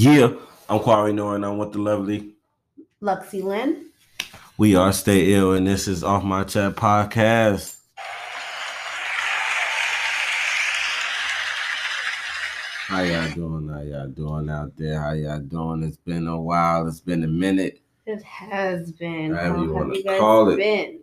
Yeah, I'm Quarry and I'm with the lovely. Luxie Lynn. We are Stay Ill and this is Off My Chest Podcast. How y'all doing? How y'all doing out there? How y'all doing? It's been a while. It's been a minute. It has been. However How you you guys call it. been?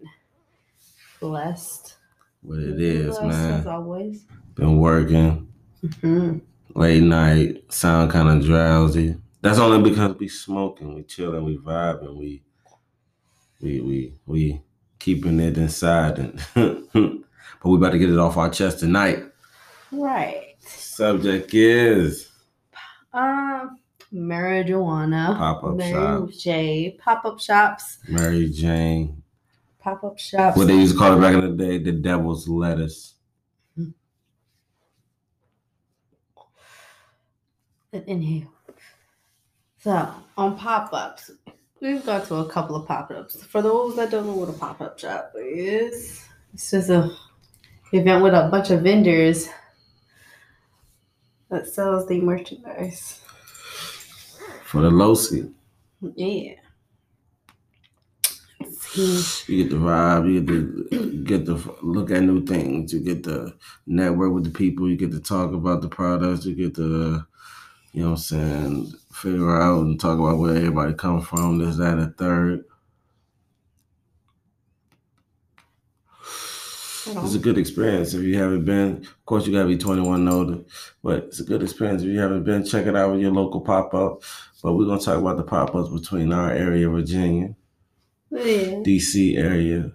Blessed. What it is, Blessed As man. always. Been working hmm late night. Sound kind of drowsy. That's only because we smoking, we chilling, we vibing, we we we we keeping it inside, and but we about to get it off our chest tonight. Right. Subject is Um, marijuana. Pop-up Mary shop. J. Pop up shops. Mary Jane. Pop up shops. What they used to call it back in the day, the devil's lettuce. Inhale. So on pop ups, we've got to a couple of pop ups. For those that don't know what a pop up shop is, it's just a event with a bunch of vendors that sells the merchandise. For the Losi. Yeah. You get the vibe, you get to get to look at new things, you get to network with the people, you get to talk about the products, you get to, you know what I'm saying, figure out and talk about where everybody come from, this, that, and the third. It's a good experience if you haven't been. Of course, you gotta be 21 and older, but it's a good experience if you haven't been. Check it out with your local pop up. But we're gonna talk about the pop ups between our area, Virginia, yeah. DC area.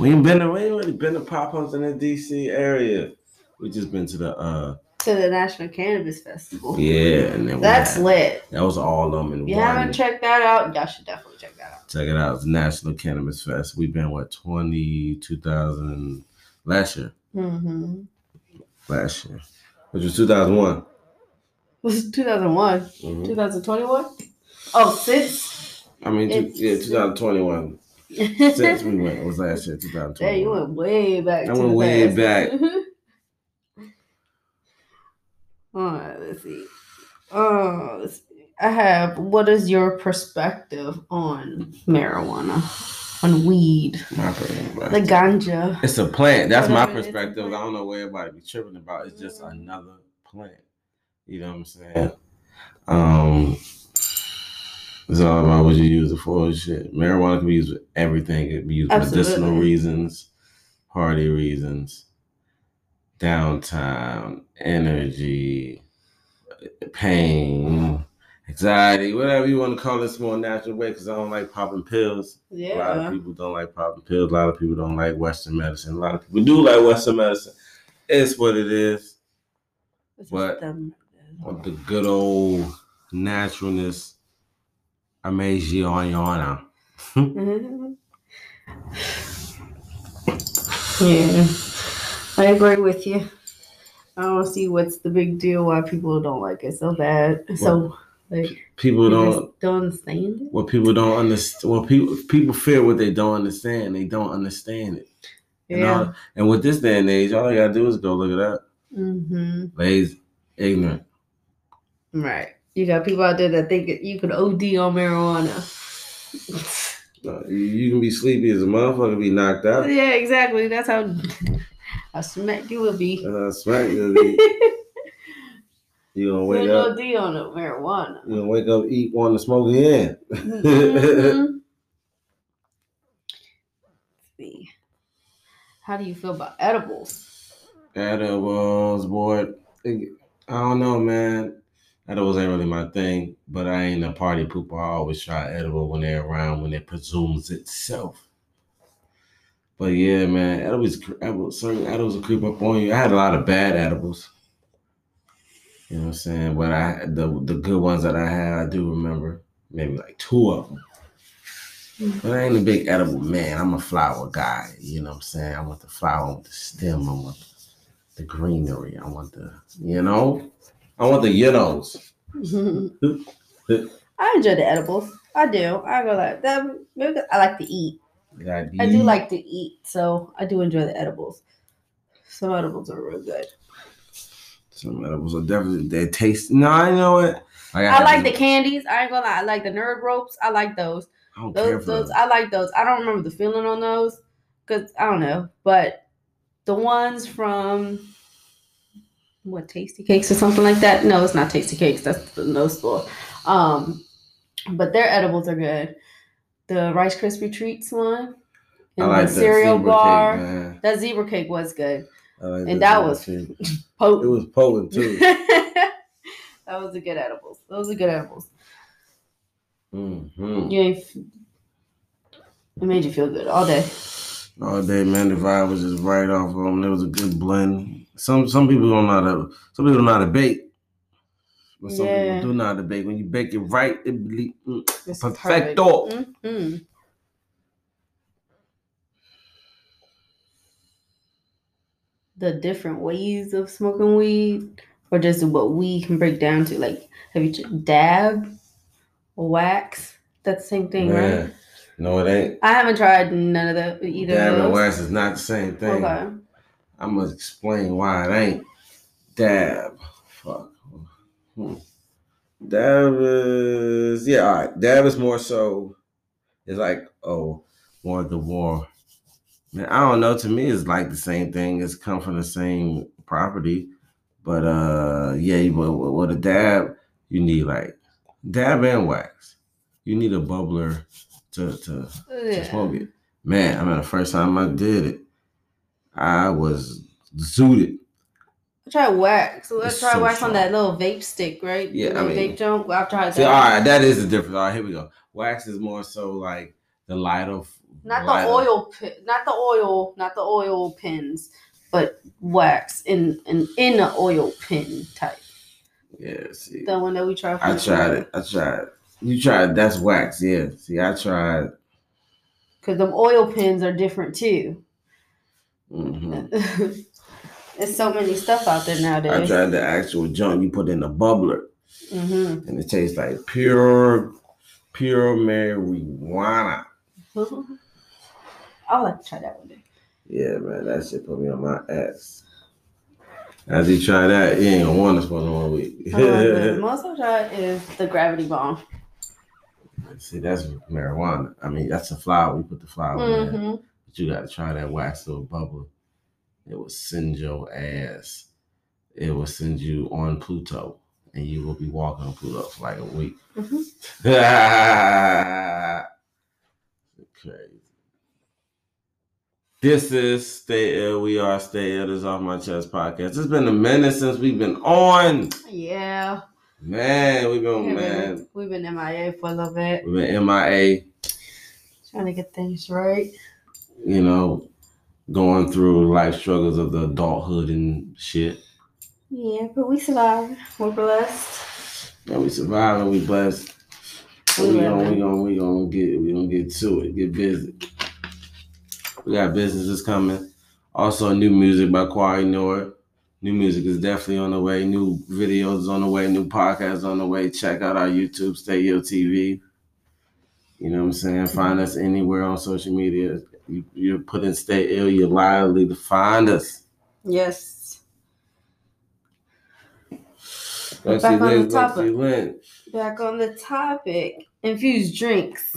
We ain't been to, we ain't really been to pop ups in the DC area. We just been to the uh To the National Cannabis Festival. yeah, That's had- lit. That was all of them in If you one. haven't checked that out, y'all should definitely check that out. Check it out. It's National Cannabis Fest. We've been what 20, 2000 last year. Mm-hmm. Last year, which was two thousand one. Was it 2001? Mm-hmm. 2021? Oh, six? I mean, two, yeah, 2021. Since we went, it was last year, two thousand twenty. Hey, you went way back. I went way back. All right, let's see. Oh, let's see. I have. What is your perspective on marijuana, on weed, the ganja? It's a plant. That's my Whatever it is, it's a perspective. I don't know what everybody be tripping about. It's just Mhm. another plant. You know what I'm saying? Um, it's all about what you use it for. Shit, marijuana can be used for everything. It can be used for medicinal reasons, party reasons, downtime, energy, pain, anxiety, whatever you want to call this more natural way. Because I don't like popping pills. Yeah. A lot of people don't like popping pills. A lot of people don't like Western medicine. A lot of people do like Western medicine. It's what it is. It's But-. With the good old naturalness, Amaziana. Mhm. Yeah, I agree with you. I don't see what's the big deal why people don't like it so bad. So, like, People don't. don't understand it. What people don't understand. When people people fear what they don't understand, they don't understand it. And, Yeah. all, and with this day and age, all I gotta do is go look it up. Mm-hmm. Lazy, ignorant. Right. You got people out there that think you could OD on marijuana. You, you can be sleepy as a motherfucker, be knocked out. yeah, exactly. That's how how smack you would be. And I smack you. You you gonna wake Wake up. OD on the marijuana. You gonna wake up, eat, one, to smoke again. Mhm. see. How do you feel about edibles? Edibles, boy. I don't know, man. Edibles ain't really my thing, but I ain't a party pooper. I always try edible when they're around, when it presumes itself. But yeah, man, edibles, edibles, certain edibles will creep up on you. I had a lot of bad edibles. You know what I'm saying? But I the the good ones that I had, I do remember maybe like two of them. But I ain't a big edible man. I'm a flower guy. You know what I'm saying? I want the flower, I want the stem, I want the greenery, I want the, you know, I want the you. I enjoy the edibles. I do. I go like. Maybe I like to eat. Got I do like to eat, so I do enjoy the edibles. Some edibles are real good. Some edibles are definitely they taste. No, I know it. Like, I like the candies. I ain't gonna lie. I like the nerd ropes. I like those. I don't care for those, those. I like those. I don't remember the feeling on those because I don't know. But the ones from what Tasty Cakes or something like that. No, it's not Tasty Cakes. That's the no store. Um, but their edibles are good. The Rice Krispie treats one I and like the cereal bar. Cake, that zebra cake was good. Like And that was cake. It was potent too. that was a good edibles. Those are good edibles. hmm You ain't. It made you feel good all day. All day, man. The vibe was just right off of them. There was a good blend. Some some people don't know how to. Some people don't know how to bake. Some Yeah. people do know how to bake. When you bake it right, it be mm, It's perfecto. hmm The different ways of smoking weed, or just what we can break down to. Like, have you dab, wax? That's the same thing, right? No, it ain't. I haven't tried none of the either. Dab and wax is not the same thing. Okay. I'm gonna explain why it ain't. Dab. Fuck. Hmm. Dab is yeah, all right. Dab is more so it's like, oh, more the war. Man, I don't know. To me, it's like the same thing. It's come from the same property. But uh yeah, but with a dab, you need like dab and wax. You need a bubbler to to to smoke it. Man, I mean, the first time I did it, I was zooted. Tried wax. I It's tried so wax on that little vape stick, right? Yeah, The I mean- vape jump. I've tried See, that. all right, that is the difference. All right, here we go. Wax is more so like the light of Not the lighter- oil, pi- not the oil, not the oil pins, but wax in in in the oil pin type. Yeah, see, The one that we tried. I tried it. I tried. You tried. That's wax. Yeah. See, I tried. because them oil pins are different too. hmm There's so many stuff out there nowadays. I tried the actual junk you put in the bubbler, hmm and it tastes like pure, pure marijuana. I'll like to try that one day. Yeah, man, that shit put me on my ass. As you try that, you ain't gonna want to smoke no more weed. Uh, the most I've tried is the gravity bomb. See, that's marijuana. I mean, that's a flower. We put the flower in there. hmm But you gotta try that wax little bubble. It will send your ass. It will send you on Pluto, and you will be walking on Pluto for like a week. Mhm. Crazy. This is Stay Ill. We are Stay Ill. This is Off My Chest podcast. It's been a minute since we've been on. Yeah. Man, we've been man. we've been MIA for a little bit, We've been MIA. trying to get things right. You know, going through life struggles of the adulthood and shit. Yeah, but we survived. We're blessed. And we survived and we blessed. We We gonna, we gonna, we gonna get, we gonna get to it. Get busy. We got businesses coming. Also, new music by Kwai Noor. New music is definitely on the way. New videos on the way. New podcasts on the way. Check out our YouTube, Stay Ill TV. You know what I'm saying? Find us anywhere on social media. You, you put in Stay Ill, you're likely to find us. Yes. Let's Back see, on the topic. Lynn. Back on the topic, infused drinks.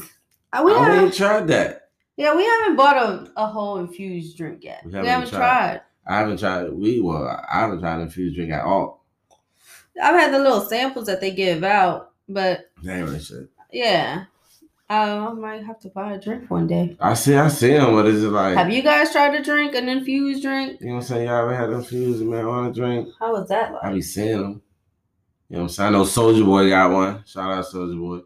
Uh, we I haven't, tried that. yeah, we haven't bought a, a whole infused drink yet. We We haven't haven't, tried. tried. I haven't tried. We well, I haven't tried infused drink at all. I've had the little samples that they give out, but ain't really shit. yeah, I might have to buy a drink one day. I see, I see them, but it's just like Have you guys tried to drink an infused drink? you know what I'm saying. Y'all ever had infused marijuana drink? How was that like? I be seeing them. You know what I'm saying? I know Soulja Boy got one. Shout out Soulja Boy.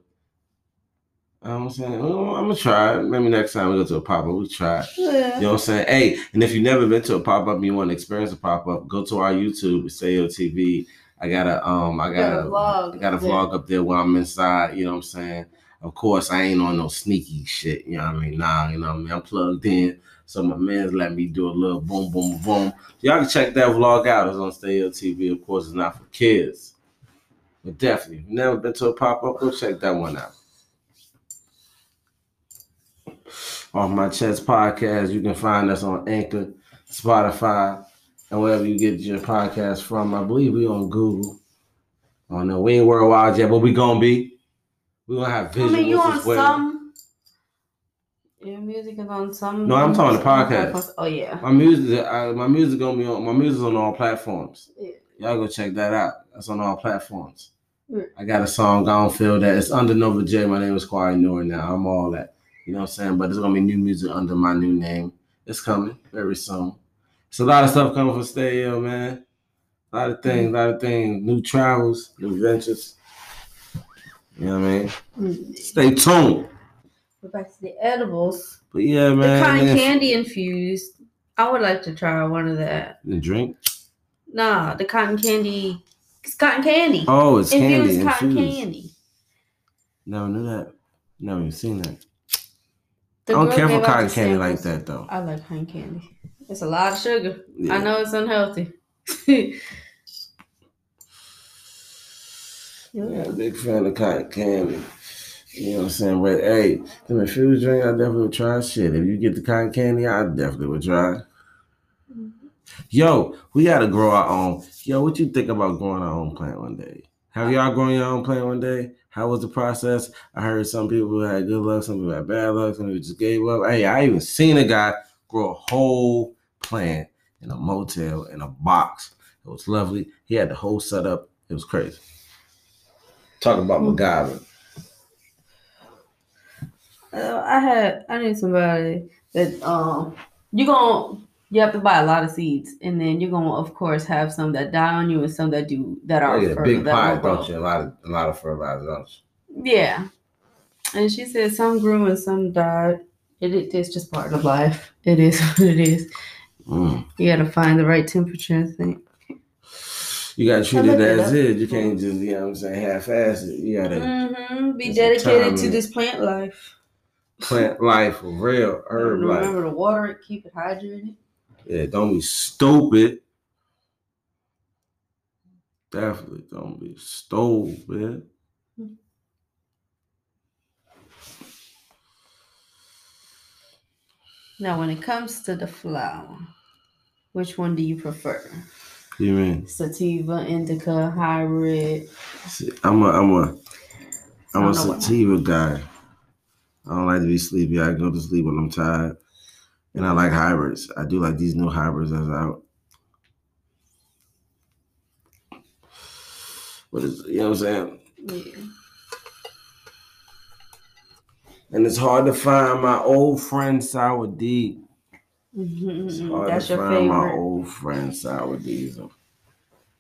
You know I'm saying? Well, I'm gonna try it. Maybe next time we go to a pop up, we try it. Yeah. You know what I'm saying? Hey, and if you've never been to a pop up and you want to experience a pop up, go to our YouTube, Stay Ill TV. I got a um, I got Got a a vlog I got a vlog up there where I'm inside. You know what I'm saying? Of course, I ain't on no sneaky shit. You know what I mean? Nah, you know what I mean? I'm plugged in. So my man's let me do a little boom, boom, boom. Y'all can check that vlog out. It's on Stay Up TV. Of course, it's not for kids. But definitely, if never been to a pop up, go check that one out. Off My Chest podcast, you can find us on Anchor, Spotify, and wherever you get your podcast from. I believe we on Google. Oh no, we ain't worldwide yet, but we gonna be. We gonna have I mean, you on well. some. Your music is on some. No, I'm talking the podcast. Oh yeah. My music, uh, my music gonna be on. My music's on all platforms. Yeah. Y'all go check that out. That's on all platforms. Yeah. I got a song, Gone Feel That. It's under Nova J. My name is Kwai Noor now. I'm all that. You know what I'm saying? But there's gonna be new music under my new name. It's coming very soon. It's a lot of stuff coming from Stereo, man. A lot of things, a lot of things. New travels, new ventures. You know what I mean? Mm. Stay tuned. But back to the edibles. But yeah, man. the cotton man, candy infused. I would like to try one of that. The drink? Nah, the cotton candy. It's cotton candy. Oh, it's infused candy. cotton infused. candy. Never knew that. Never even seen that. The I don't care for cotton candy like that though. I like cotton candy. It's a lot of sugar. Yeah. I know it's unhealthy. Yeah, big fan of cotton candy. You know what I'm saying? But hey, them infused drink, I definitely would try. Shit, if you get the cotton candy, I definitely would try. Mm-hmm. Yo, we gotta grow our own. Yo, what you think about growing our own plant one day? Have y'all grown your own plant one day? How was the process? I heard some people had good luck, some people had bad luck, some people just gave up. Hey, I even seen a guy grow a whole plant in a motel in a box. It was lovely. He had the whole setup. It was crazy. Talk about Hmm. MacGyver. Uh, I had I need somebody that um you gonna you have to buy a lot of seeds and then you're gonna of course have some that die on you and some that do that are a fertile, big pie, don't you? A lot of a lot of fertilizer, don't you? Yeah. And she said some grew and some died. It, it it's just part of life. It is what it is. Mm. You gotta find the right temperature, I think. You gotta treat it it as up. is. You can't just, you know what I'm saying, half ass it. You gotta Mm-hmm. Be dedicated to this plant life. plant life for real, herb life. Remember to water it, keep it hydrated. Yeah, don't be stupid. Definitely don't be stupid. Now, when it comes to the flower, which one do you prefer? You mean? Sativa, indica, hybrid. See, I'm a I'm a I'm a don't know what- sativa guy. I don't like to be sleepy. I go to sleep when I'm tired. And I like hybrids. I do like these new hybrids that's out. What is you know what I'm saying? Yeah. And it's hard to find my old friend Sour D. It's Mhm. hard That's to your find my favorite. old friend Sour D's.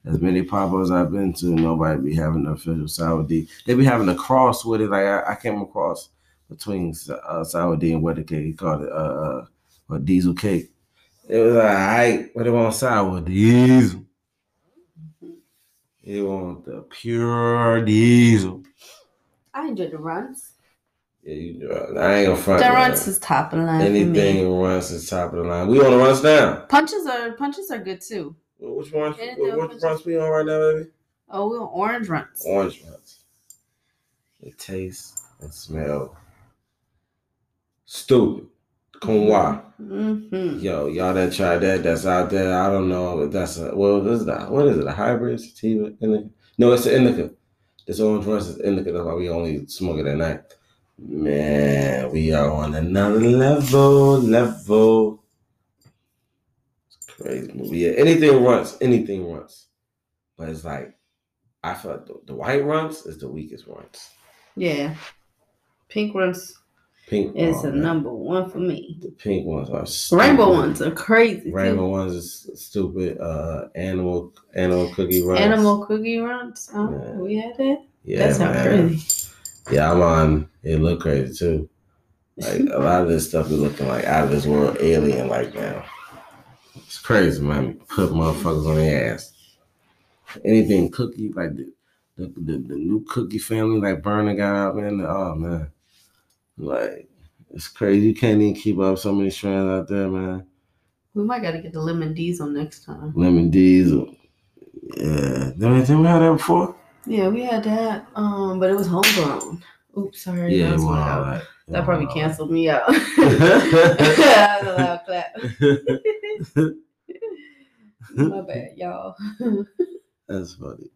As many pop-ups I've been to, nobody be having the official Sour D. They be having a cross with it. Like I, I came across between uh, Sour D and Wedding Cake. He called it uh, uh a diesel cake. It was like, alright, what they want sour diesel. They want the pure diesel. I enjoy the Runtz. Yeah, you uh, I ain't gonna front. The man. Runtz is top of the line Anything Runtz is top of the line. We on the Runtz now. Punches are punches are good too. Well, Which one? What, else? Runtz we on right now, baby? Oh, we're on orange Runtz. Orange Runtz. It tastes and smell stupid. Conwa. Mm-hmm. Yo, y'all that tried that, that's out there. I don't know if that's a well, this is that what is it? A hybrid sativa? Indica? No, it's an indica. This orange Runtz is indica. That's why we only smoke it at night. Man, we are on another level. Level. It's crazy movie. Yeah, anything Runtz. Anything Runtz. But it's like I feel like the, the white Runtz is the weakest Runtz. Yeah. Pink Runtz Pink is the number one for me. The pink ones are stupid. Rainbow ones are crazy. Rainbow too. ones is stupid. Uh, animal animal cookie Runtz. Animal cookie Runtz. Oh, Yeah. we had that. Yeah, that sounds man. crazy. Yeah, I'm on. It look crazy too. Like a lot of this stuff is looking like out of this world, alien like now. It's crazy, man. Put motherfuckers on their ass. Anything cookie like the the, the, the new cookie family like Berner got out, man. Oh man, like it's crazy. You can't even keep up so many strands out there, man. We might got to get the lemon diesel next time. Lemon Diesel. Yeah, didn't we have that before? Yeah, we had that. Um, but it was homegrown. Oops, sorry. Yeah, that, was well, all loud. right. that probably canceled me out. that was a loud clap. My bad, y'all. That's funny.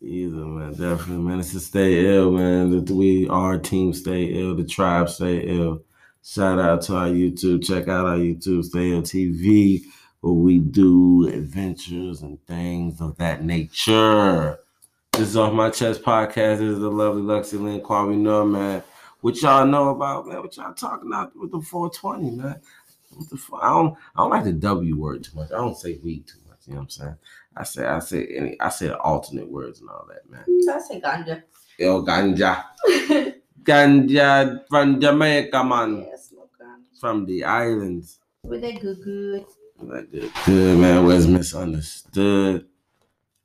Either man, definitely man. It's to stay ill, man. The we our team stay ill, the tribe stay ill. Shout out to our YouTube. Check out our YouTube, Stay Ill TV, we do adventures and things of that nature. This is off my chest podcast. This is the lovely Lexi Lynn Kwame Noah, man. What y'all know about man? What y'all talking about with the 420, man? What the fuck? I don't I don't like the W word too much. I don't say weed too much. You know what I'm saying? I say I say any I say alternate words and all that, man. I say ganja. Yo, ganja. Ganja from Jamaica, man. yeah, smoke ganja. From the islands. With that good good. Like good, good man. Was misunderstood.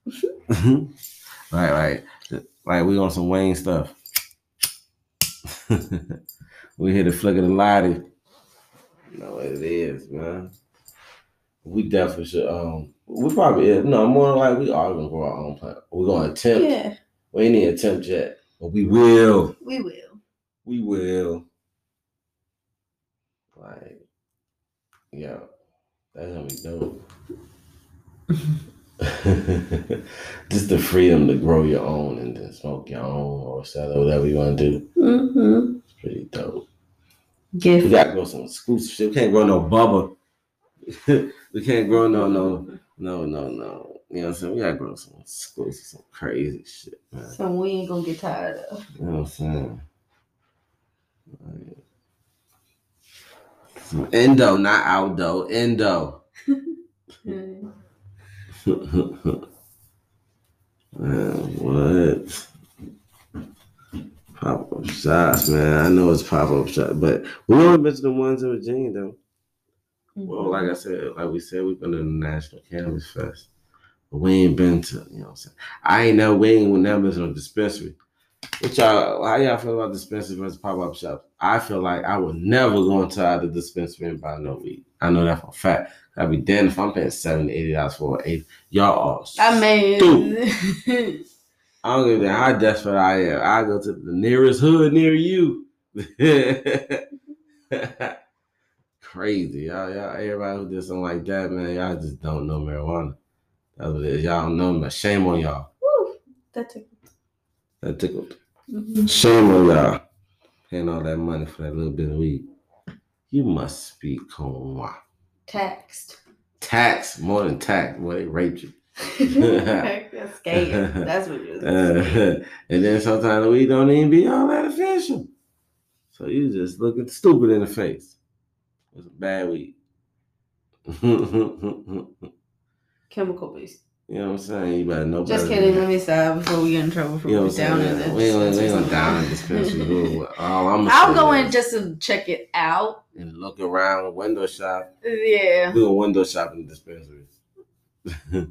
right, right. Like we on some Wayne stuff. we hit a flick of the lighty. You know what it is, man. We definitely should. Um, we probably is. No, more like we are gonna grow our own plant. We're gonna attempt. Yeah, We ain't even attempt yet, but we will. we will. We will. Like, yeah, that's gonna be dope. Just the freedom to grow your own and then smoke your own or sell it, whatever you want to do. Mm-hmm. It's pretty dope. We gotta grow some exclusive shit. We can't grow no bubba. we can't grow no no no no no. You know what I'm saying? We gotta grow some exclusive, some crazy shit, man. So we ain't gonna get tired of. You know what I'm saying? Like, some endo, not outdo, endo. Man, what? Pop up shots, man. I know it's pop up shots, but we only been to the ones in Virginia, though. Well, mm-hmm. like I said, like we said, we've been to the National Cannabis Fest. But we ain't been to, you know what I'm saying? I ain't know, we ain't never been to a dispensary. What y'all, how y'all feel about dispensary versus pop up shops? I feel like I would never go into the dispensary and buy no weed. I know that for a fact. I'd be damned if I'm paying 70 $80 for an eighth. Y'all are. I mean, I don't give a damn how desperate I am. I go to the nearest hood near you. Crazy. Y'all, y'all, everybody who did something like that, man, y'all just don't know marijuana. That's what it is. Y'all don't know. Shame on y'all. Woo, that took. That tickled. Mhm. Shame on y'all. Paying all that money for that little bit of weed. You must speak Conwa. Taxed. Tax, more than tax. Boy, they raped you. That's scam. That's what is. Uh, and then sometimes the weed don't even be all that official. So you just looking stupid in the face. It's a bad weed. Chemical based. Know what I'm saying? You better know Just kidding. Let me stop before we get in trouble for You know down in the we ain't, we ain't down in dispensary. All I'm I'll go in just to check it out. and look around, window shop. Yeah. We a window shop in the dispensary.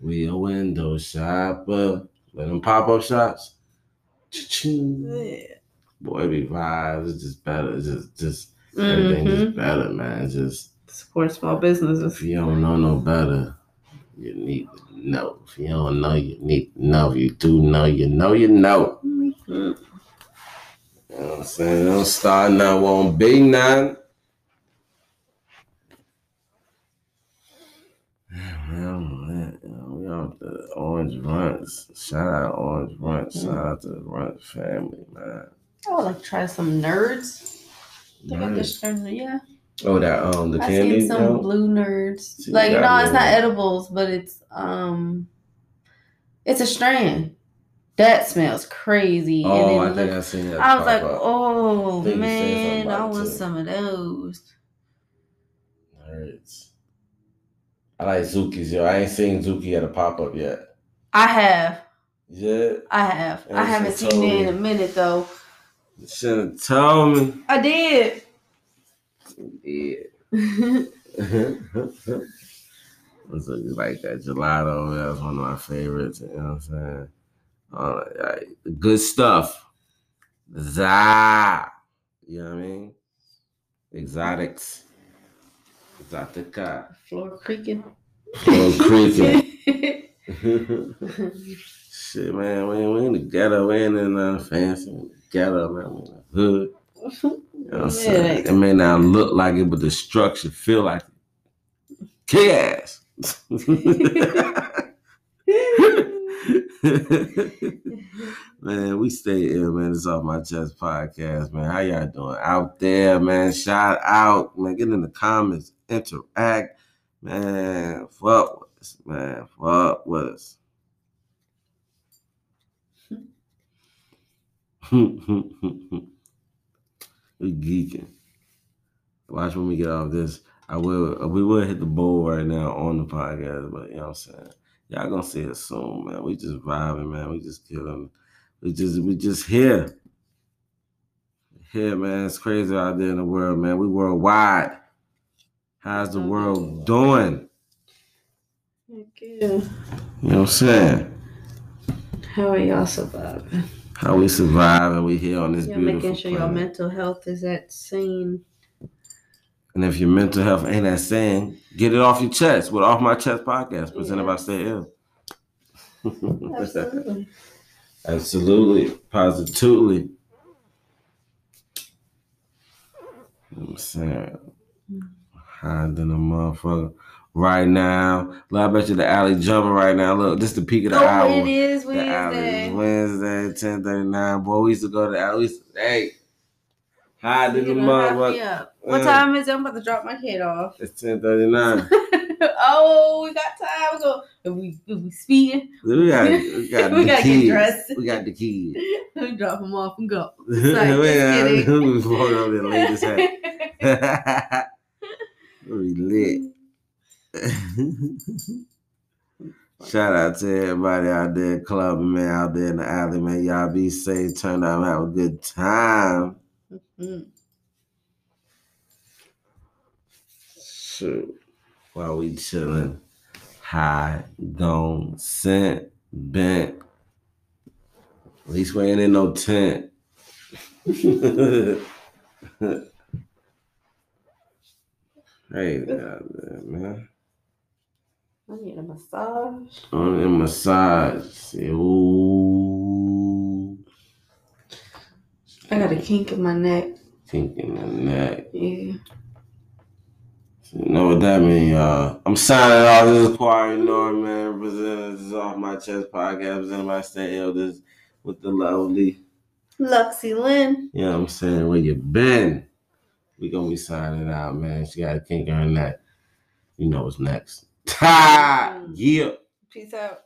we a window shopper. Let them pop up shops. Cha-ching. yeah. Boy, it be vibes. It's just better. It's just, just everything Mhm. just better, man. It's just Support small businesses. if you don't know no better, you need to know. If you don't know, you need to know. If you do know, you know, you know. Mhm. You know what I'm saying? Don't start now, won't be none. Well, man, you we out the Orange Runtz. Shout out Orange Runtz. Shout out to the Runtz family, man. I would like to try some nerds. They got Nice. this turn, yeah. Oh, that um, the I candy. seen some blue nerds. See, like no, it's not edibles, but it's um, it's a strand. That smells crazy. Oh, I and think I seen that. I was like, up. oh think you said something man, I want some of those. Nerds. I like Zuki's, yo. I ain't seen Zuki at a pop up yet. I have, Yeah, I have. Yeah, I haven't seen it in a minute though. should have told me. I did. Yeah. It's like that gelato. That was one of my favorites. You know what I'm saying? Uh, like, good stuff. Za. You know what I mean? Exotics. Exotica. Floor creaking. Floor creaking. Shit, man, we ain't, we in the ghetto. We ain't in nothing fancy. We in the ghetto, man. We in the hood. You know what I'm saying? It may not look like it, but the structure feel like it. Kick ass. man, we stay ill, man. It's off my chest podcast, man. How y'all doing out there, man? Shout out, man. Get in the comments, interact, man. Fuck with us, man. Fuck with us. we geeking. Watch when we get off this. I will. We will hit the bowl right now on the podcast, but you know what I'm saying. Y'all gonna see it soon, man. We just vibing, man. We just killing. We just we just here. Here, man. It's crazy out there in the world, man. We worldwide. How's the world doing? Thank you. You know what I'm saying? How are y'all surviving? How we survive and we here on this Y'all beautiful making sure your mental health is at sane. And if your mental health ain't that sane, get it off your chest with Off My Chest podcast presented by Yes. Stay Ill. Absolutely. Absolutely. Positively. You know I'm saying? Hiding a motherfucker. Right now. Look, I bet you the alley jumping right now. Look, this is the peak of the oh, hour. it is The alley Wednesday. is Wednesday, 1039. Boy, we used to go to the alley. Used to, hey, hide in the You know, wrap me motherfucker. What Uh. time is it? I'm about to drop my kid off. It's 1039. oh, we got time. We go. If we if we speeding, we got, we got we the gotta kids. get dressed. We got the kids. we drop them off and go. we like, got just kidding. we walk over there late as heck. we lit. Shout out to everybody out there clubbing, man, out there in the alley, man. Y'all be safe, turn out, have a good time. Shoot. While we chilling, high, gone, sent, bent. At least we ain't in no tent. hey, man. I need a massage. On the massage. Ooh. I got a kink in my neck. Kink in the neck. Yeah. You know what that mean, y'all? I'm signing off. This is Quarry Norman, man. This is off my chest podcast. Presented by Stay Elders with the lovely. Luxie Lynn. You know I'm saying? Where you been? We gonna be signing out, man. She got a kink in her neck. You know what's next. Ha! Mm. Yeah. Peace out.